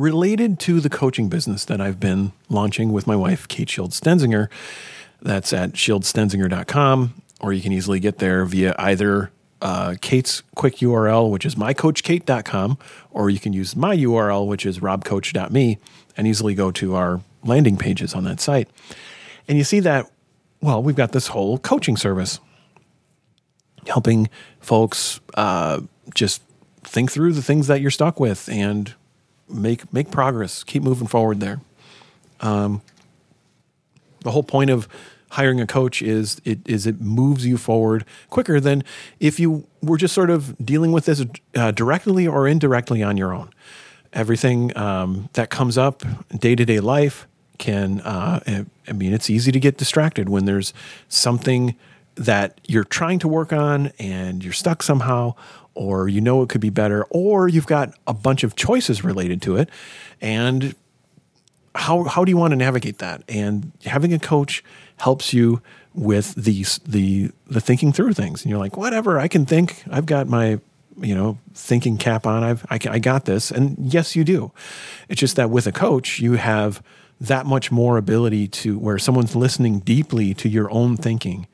related to the coaching business that I've been launching with my wife, Kate Shield Stenzinger. That's at shieldstenzinger.com, or you can easily get there via either uh, Kate's quick URL, which is mycoachkate.com, or you can use my URL, which is robcoach.me, and easily go to our landing pages on that site. And you see that, well, we've got this whole coaching service helping folks uh, just think through the things that you're stuck with and make make progress, keep moving forward there. Um, the whole point of hiring a coach is it is it moves you forward quicker than if you were just sort of dealing with this uh, directly or indirectly on your own. Everything um, that comes up day to day life can. Uh, I mean, it's easy to get distracted when there's something that you're trying to work on and you're stuck somehow, or you know it could be better, or you've got a bunch of choices related to it, and how how do you want to navigate that? And having a coach helps you with these the the thinking through things. And you're like, whatever, I can think. I've got my you know thinking cap on. I've I, I got this. And yes, you do. It's just that with a coach, you have that much more ability to where someone's listening deeply to your own thinking,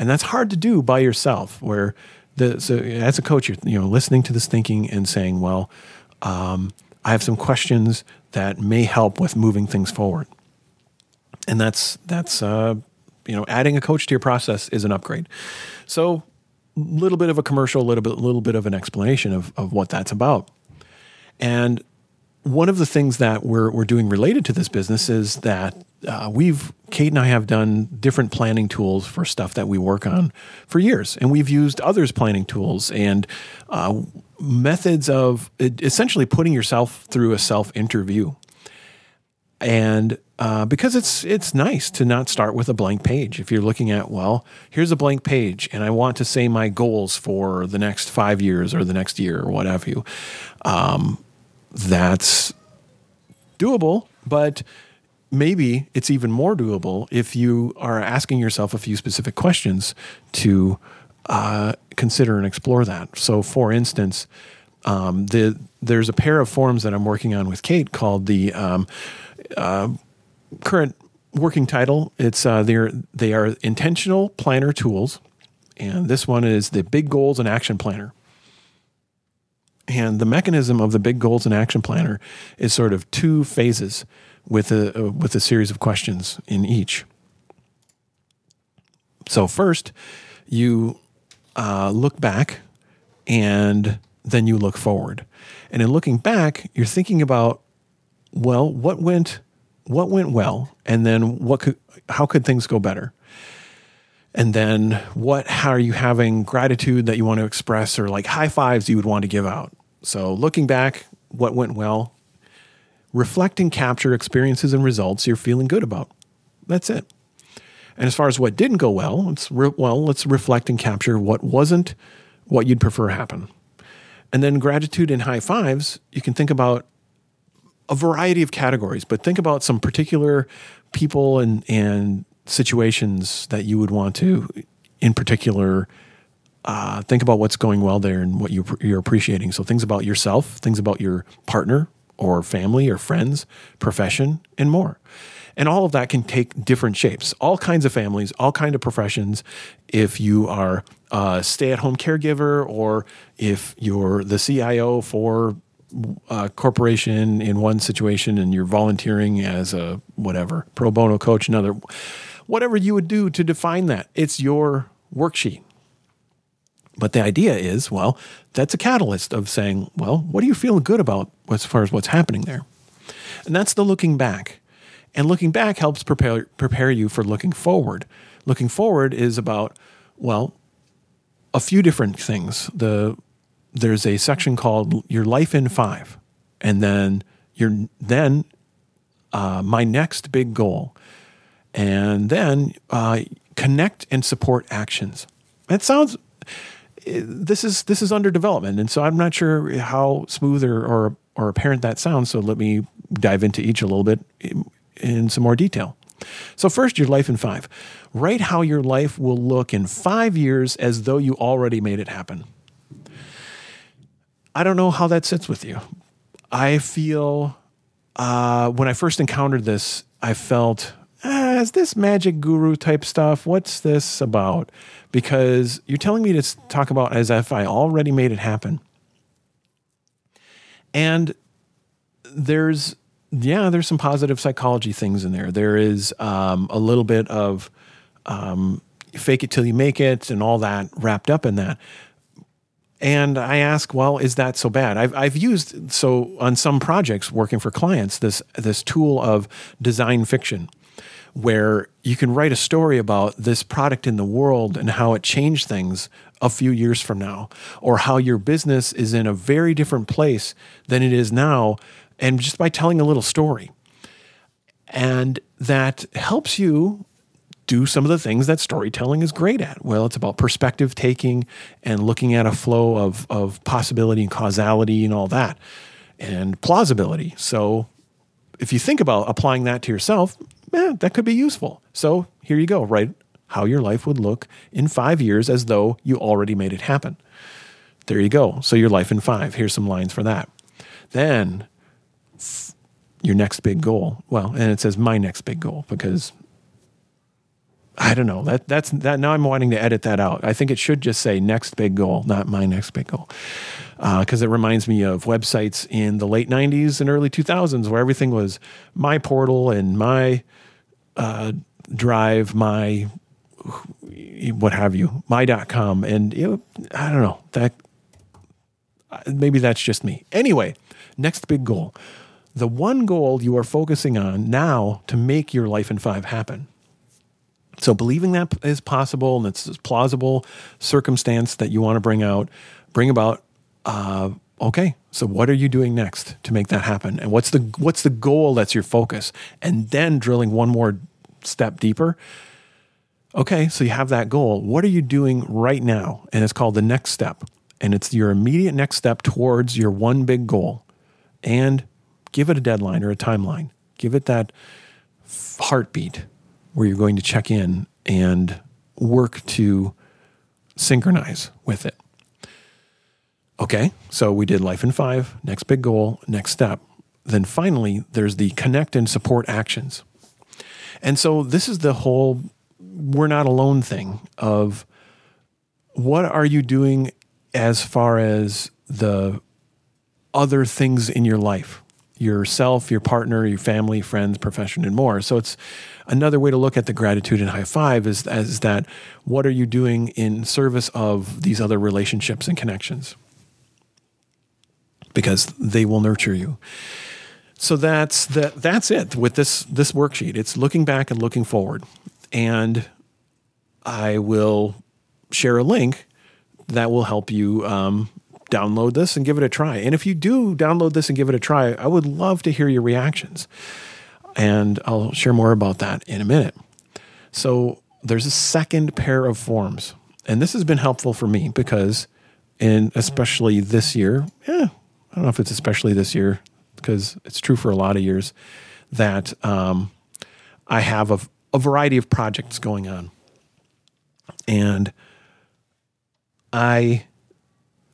and that's hard to do by yourself. Where the so as a coach, you're you know listening to this thinking and saying, well. Um, I have some questions that may help with moving things forward. And that's that's uh, you know adding a coach to your process is an upgrade. So a little bit of a commercial, a little bit, little bit of an explanation of, of what that's about. And one of the things that we're, we're doing related to this business is that uh, we've, Kate and I have done different planning tools for stuff that we work on for years. And we've used others' planning tools and uh, methods of essentially putting yourself through a self interview. And uh, because it's it's nice to not start with a blank page. If you're looking at well, here's a blank page, and I want to say my goals for the next five years or the next year or what have you, um, that's doable. But maybe it's even more doable if you are asking yourself a few specific questions to uh, consider and explore that. So, for instance, um, the there's a pair of forms that I'm working on with Kate called the um, uh, current working title. It's uh, they're they are intentional planner tools, and this one is the Big Goals and Action Planner. And the mechanism of the Big Goals and Action Planner is sort of two phases with a uh, with a series of questions in each. So first, you uh, look back, and then you look forward. And in looking back, you're thinking about well, what went what went well, and then what could how could things go better? And then what how are you having gratitude that you want to express or like high fives you would want to give out? So looking back, what went well, reflect and capture experiences and results you're feeling good about. That's it. And as far as what didn't go well, let's re- well, let's reflect and capture what wasn't what you'd prefer happen. And then gratitude and high fives, you can think about a variety of categories, but think about some particular people and, and situations that you would want to, in particular, uh, think about what's going well there and what you, you're appreciating. So things about yourself, things about your partner or family or friends, profession, and more. And all of that can take different shapes. All kinds of families, all kind of professions. If you are a stay-at-home caregiver, or if you're the CIO for a corporation in one situation and you're volunteering as a whatever pro bono coach another whatever you would do to define that it's your worksheet but the idea is well that's a catalyst of saying well what do you feel good about as far as what's happening there and that's the looking back and looking back helps prepare prepare you for looking forward looking forward is about well a few different things the there's a section called Your Life in Five. And then your then uh, my next big goal. And then uh, connect and support actions. It sounds this is this is under development, and so I'm not sure how smooth or or, or apparent that sounds. So let me dive into each a little bit in, in some more detail. So first, your life in five. Write how your life will look in five years as though you already made it happen. I don't know how that sits with you. I feel uh, when I first encountered this, I felt, is this magic guru type stuff? What's this about? Because you're telling me to talk about as if I already made it happen. And there's, yeah, there's some positive psychology things in there. There is um, a little bit of um, fake it till you make it and all that wrapped up in that. And I ask, well, is that so bad? I've, I've used so on some projects working for clients this this tool of design fiction, where you can write a story about this product in the world and how it changed things a few years from now, or how your business is in a very different place than it is now, and just by telling a little story. And that helps you do some of the things that storytelling is great at. Well, it's about perspective taking and looking at a flow of, of possibility and causality and all that, and plausibility. So, if you think about applying that to yourself, eh, that could be useful. So, here you go, right? How your life would look in five years as though you already made it happen. There you go. So, your life in five. Here's some lines for that. Then, your next big goal. Well, and it says my next big goal because I don't know. That that's that. Now I'm wanting to edit that out. I think it should just say next big goal, not my next big goal, because uh, it reminds me of websites in the late '90s and early 2000s where everything was my portal and my uh, drive, my what have you, my.com, and know, I don't know that. Maybe that's just me. Anyway, next big goal. The one goal you are focusing on now to make your life in five happen so believing that is possible and it's a plausible circumstance that you want to bring out, bring about. Uh, okay, so what are you doing next to make that happen? And what's the what's the goal that's your focus? And then drilling one more step deeper. Okay, so you have that goal. What are you doing right now? And it's called the next step. And it's your immediate next step towards your one big goal. And give it a deadline or a timeline. Give it that heartbeat where you're going to check in and work to synchronize with it. Okay, so we did life in five, next big goal, next step. Then finally, there's the connect and support actions. And so this is the whole we're not alone thing of what are you doing as far as the other things in your life? Yourself, your partner, your family, friends, profession, and more. So it's another way to look at the gratitude and high five is, is that what are you doing in service of these other relationships and connections? Because they will nurture you. So that's the, that's it with this this worksheet. It's looking back and looking forward. And I will share a link that will help you um, download this and give it a try. And if you do download this and give it a try, I would love to hear your reactions. And I'll share more about that in a minute. So there's a second pair of forms. And this has been helpful for me because, and especially this year, yeah, I don't know if it's especially this year because it's true for a lot of years that um, I have a, a variety of projects going on. And I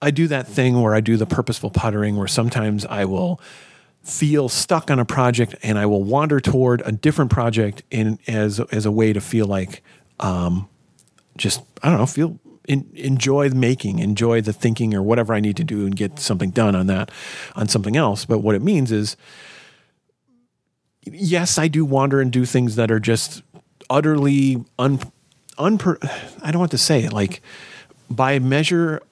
I do that thing where I do the purposeful puttering where sometimes I will feel stuck on a project and I will wander toward a different project in as as a way to feel like um, just I don't know feel in, enjoy the making enjoy the thinking or whatever I need to do and get something done on that on something else. But what it means is yes I do wander and do things that are just utterly un, unper I don't want to say it like by measure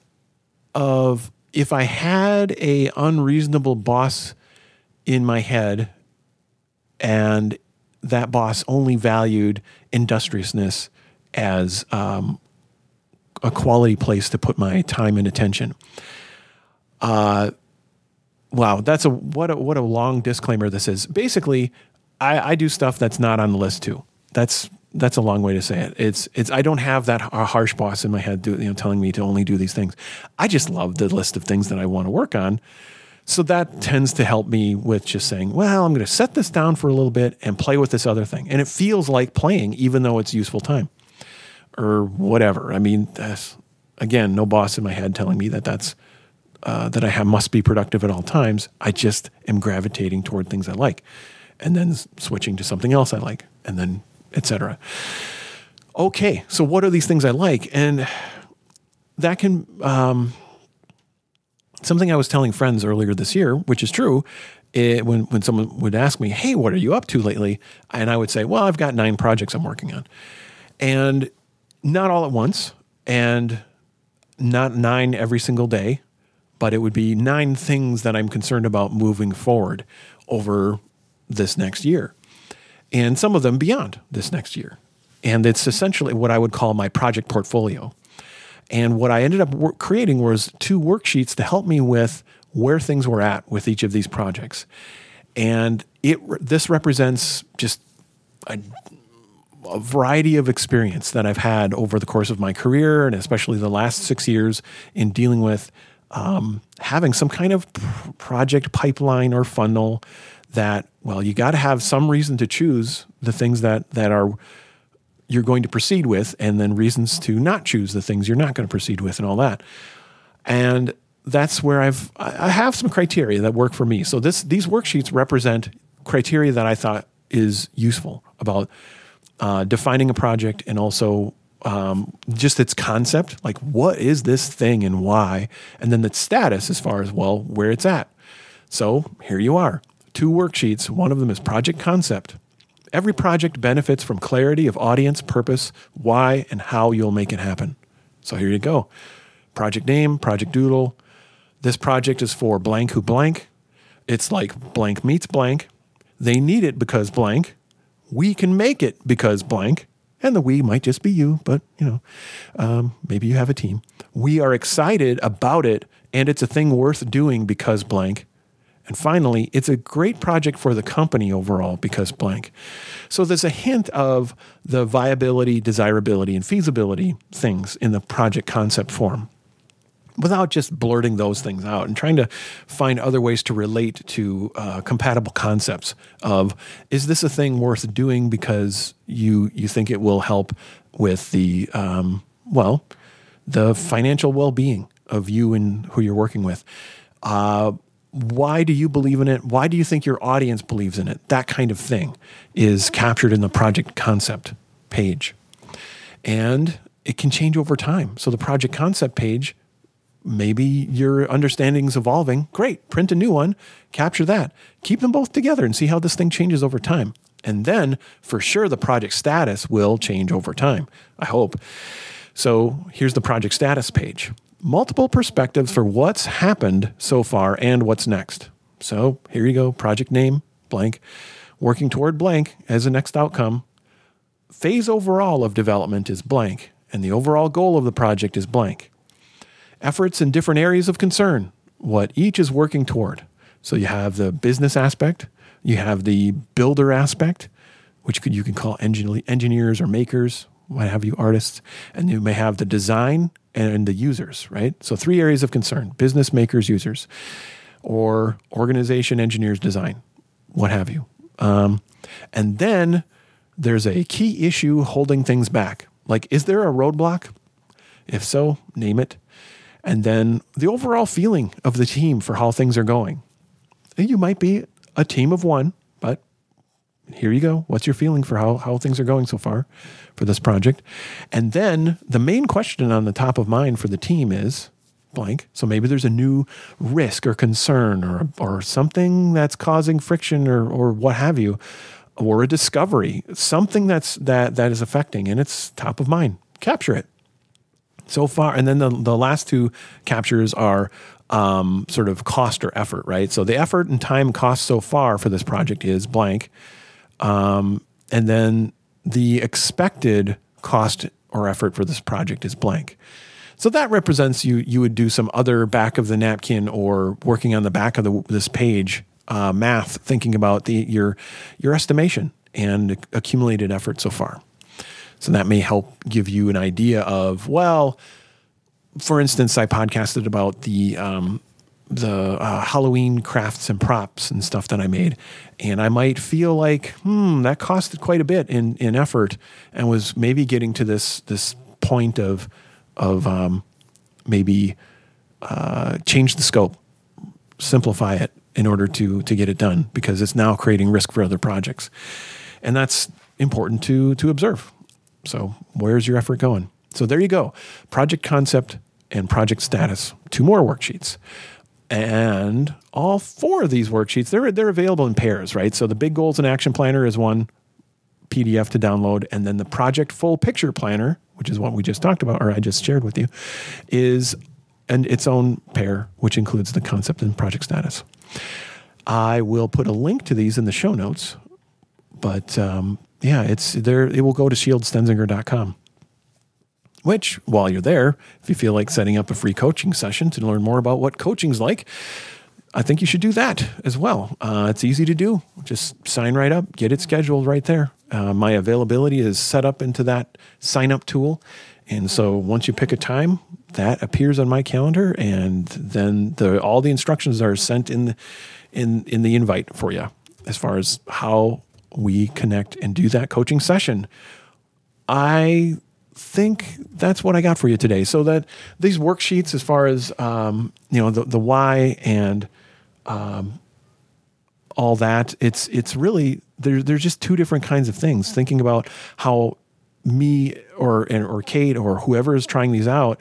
of if I had a unreasonable boss in my head and that boss only valued industriousness as um, a quality place to put my time and attention. Uh, wow, that's a what a what a long disclaimer this is. Basically, I, I do stuff that's not on the list too. That's that's a long way to say it. It's it's I don't have that harsh boss in my head, do, you know, telling me to only do these things. I just love the list of things that I want to work on. So that tends to help me with just saying, well, I'm going to set this down for a little bit and play with this other thing, and it feels like playing, even though it's useful time or whatever. I mean, again, no boss in my head telling me that that's uh, that I have must be productive at all times. I just am gravitating toward things I like, and then switching to something else I like, and then etc. Okay, so what are these things I like? And that can um, something I was telling friends earlier this year, which is true. It, when when someone would ask me, "Hey, what are you up to lately?" and I would say, "Well, I've got nine projects I'm working on," and not all at once, and not nine every single day, but it would be nine things that I'm concerned about moving forward over this next year, and some of them beyond this next year. And it's essentially what I would call my project portfolio. And what I ended up creating was two worksheets to help me with where things were at with each of these projects. And it this represents just a, a variety of experience that I've had over the course of my career, and especially the last six years in dealing with um, having some kind of project pipeline or funnel. That well, you got to have some reason to choose the things that that are you're going to proceed with, and then reasons to not choose the things you're not going to proceed with, and all that. And that's where I've I have some criteria that work for me. So this these worksheets represent criteria that I thought is useful about uh, defining a project and also um, just its concept, like what is this thing and why, and then the status as far as well where it's at. So here you are, two worksheets. One of them is project concept. Every project benefits from clarity of audience, purpose, why, and how you'll make it happen. So here you go. Project name, project doodle. This project is for blank who blank. It's like blank meets blank. They need it because blank. We can make it because blank. And the we might just be you, but you know, um, maybe you have a team. We are excited about it, and it's a thing worth doing because blank. And finally, it's a great project for the company overall because blank. So there's a hint of the viability, desirability, and feasibility things in the project concept form without just blurting those things out and trying to find other ways to relate to uh, compatible concepts of is this a thing worth doing because you you think it will help with the um, well the financial well-being of you and who you're working with uh, why do you believe in it why do you think your audience believes in it that kind of thing is captured in the project concept page and it can change over time so the project concept page maybe your understanding's evolving. Great, print a new one, capture that, keep them both together and see how this thing changes over time. And then for sure, the project status will change over time, I hope. So here's the project status page multiple perspectives for what's happened so far and what's next. So here you go project name, blank, working toward blank as a next outcome. Phase overall of development is blank, and the overall goal of the project is blank efforts in different areas of concern, what each is working toward. So you have the business aspect, you have the builder aspect, which you can call engineers or makers, what have you, artists, and you may have the design and the users, right? So three areas of concern: business, makers, users, or organization, engineers, design, what have you. Um, and then there's a key issue holding things back. Like, is there a roadblock? If so, name it and then the overall feeling of the team for how things are going. You might be a team of one, but here you go. What's your feeling for how, how things are going so far for this project? And then the main question on the top of mind for the team is blank. So maybe there's a new risk or concern or, or something that's causing friction or, or what have you, or a discovery, something that's that that is affecting and it's top of mind. Capture it so far and then the, the last two captures are um, sort of cost or effort right so the effort and time cost so far for this project is blank um, and then the expected cost or effort for this project is blank. So that represents you you would do some other back of the napkin or working on the back of the, this page uh, math thinking about the your your estimation and accumulated effort so far. So that may help give you an idea of, well, for instance, I podcasted about the um, the uh, Halloween crafts and props and stuff that I made, and I might feel like, hmm, that costed quite a bit in in effort, and was maybe getting to this this point of of um, maybe uh, change the scope, simplify it in order to to get it done because it's now creating risk for other projects, and that's important to to observe. So where's your effort going? So there you go, project concept and project status. Two more worksheets. And all four of these worksheets, they're, they're available in pairs, right? So the big goals and action planner is one PDF to download. And then the project full picture planner, which is what we just talked about, or I just shared with you, is and its own pair, which includes the concept and project status. I will put a link to these in the show notes, but um, yeah, it's there. It will go to shieldstenzinger.com. Which, while you're there, if you feel like setting up a free coaching session to learn more about what coaching's like, I think you should do that as well. Uh, it's easy to do. Just sign right up, get it scheduled right there. Uh, my availability is set up into that sign up tool. And so once you pick a time, that appears on my calendar, and then the, all the instructions are sent in the, in in the invite for you as far as how we connect and do that coaching session. I think that's what I got for you today. So that these worksheets, as far as um, you know, the the why and um, all that, it's it's really there. There's just two different kinds of things. Thinking about how me or or Kate or whoever is trying these out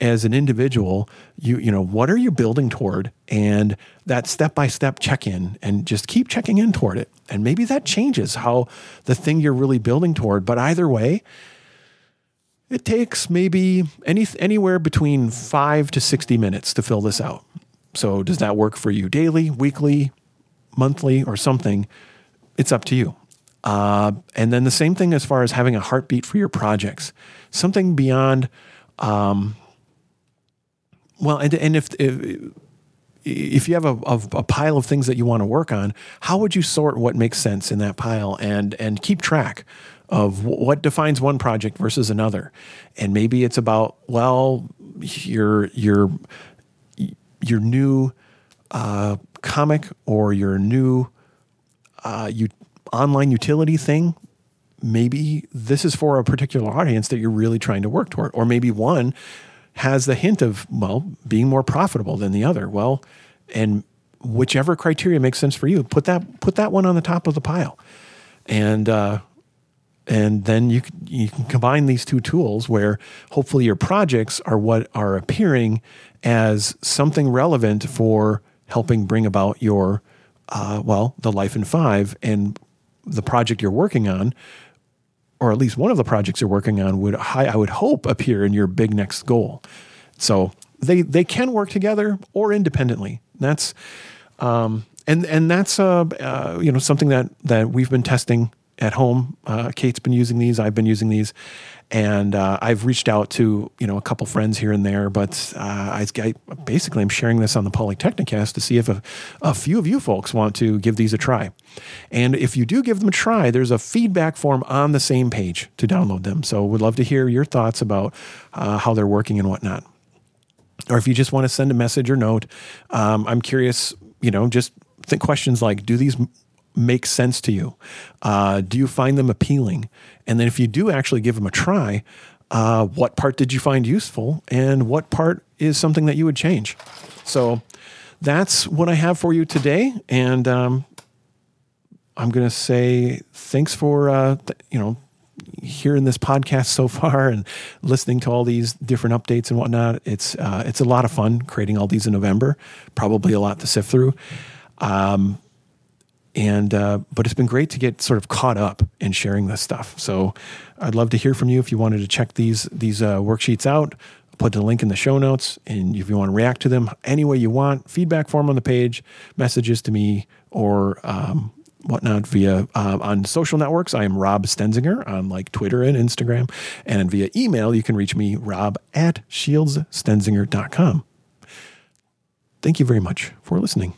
as an individual, you you know, what are you building toward, and that step by step check in, and just keep checking in toward it, and maybe that changes how the thing you're really building toward. But either way, it takes maybe any anywhere between five to sixty minutes to fill this out. So does that work for you daily, weekly, monthly, or something? It's up to you. Uh, and then the same thing as far as having a heartbeat for your projects, something beyond. Um, well, and, and if, if if you have a, a, a, pile of things that you want to work on, how would you sort what makes sense in that pile and and keep track of what defines one project versus another? And maybe it's about well, your your your new uh, comic or your new uh, you online utility thing. Maybe this is for a particular audience that you're really trying to work toward, or maybe one has the hint of, well, being more profitable than the other. Well, and whichever criteria makes sense for you, put that put that one on the top of the pile, and uh, and then you can, you can combine these two tools where hopefully your projects are what are appearing as something relevant for helping bring about your uh, well the life in five and the project you're working on or at least one of the projects you're working on would I would hope appear in your big next goal. So they they can work together or independently. That's um, and and that's uh, uh, you know something that that we've been testing at home. Uh, Kate's been using these. I've been using these, and uh, I've reached out to you know a couple friends here and there. But uh, I, I, basically I'm sharing this on the Polytechnicast to see if a, a, few of you folks want to give these a try. And if you do give them a try, there's a feedback form on the same page to download them. So we'd love to hear your thoughts about uh, how they're working and whatnot. Or if you just want to send a message or note, um, I'm curious. You know, just think questions like, do these make sense to you? Uh, do you find them appealing? And then if you do actually give them a try, uh, what part did you find useful and what part is something that you would change? So that's what I have for you today. And um, I'm going to say thanks for, uh, th- you know, hearing this podcast so far and listening to all these different updates and whatnot. It's, uh, it's a lot of fun creating all these in November, probably a lot to sift through. Um, and uh, but it's been great to get sort of caught up in sharing this stuff. So I'd love to hear from you if you wanted to check these these uh, worksheets out. Put the link in the show notes, and if you want to react to them any way you want, feedback form on the page, messages to me, or um, whatnot via uh, on social networks. I am Rob Stenzinger on like Twitter and Instagram, and via email you can reach me rob at shieldsstenzinger.com. Thank you very much for listening.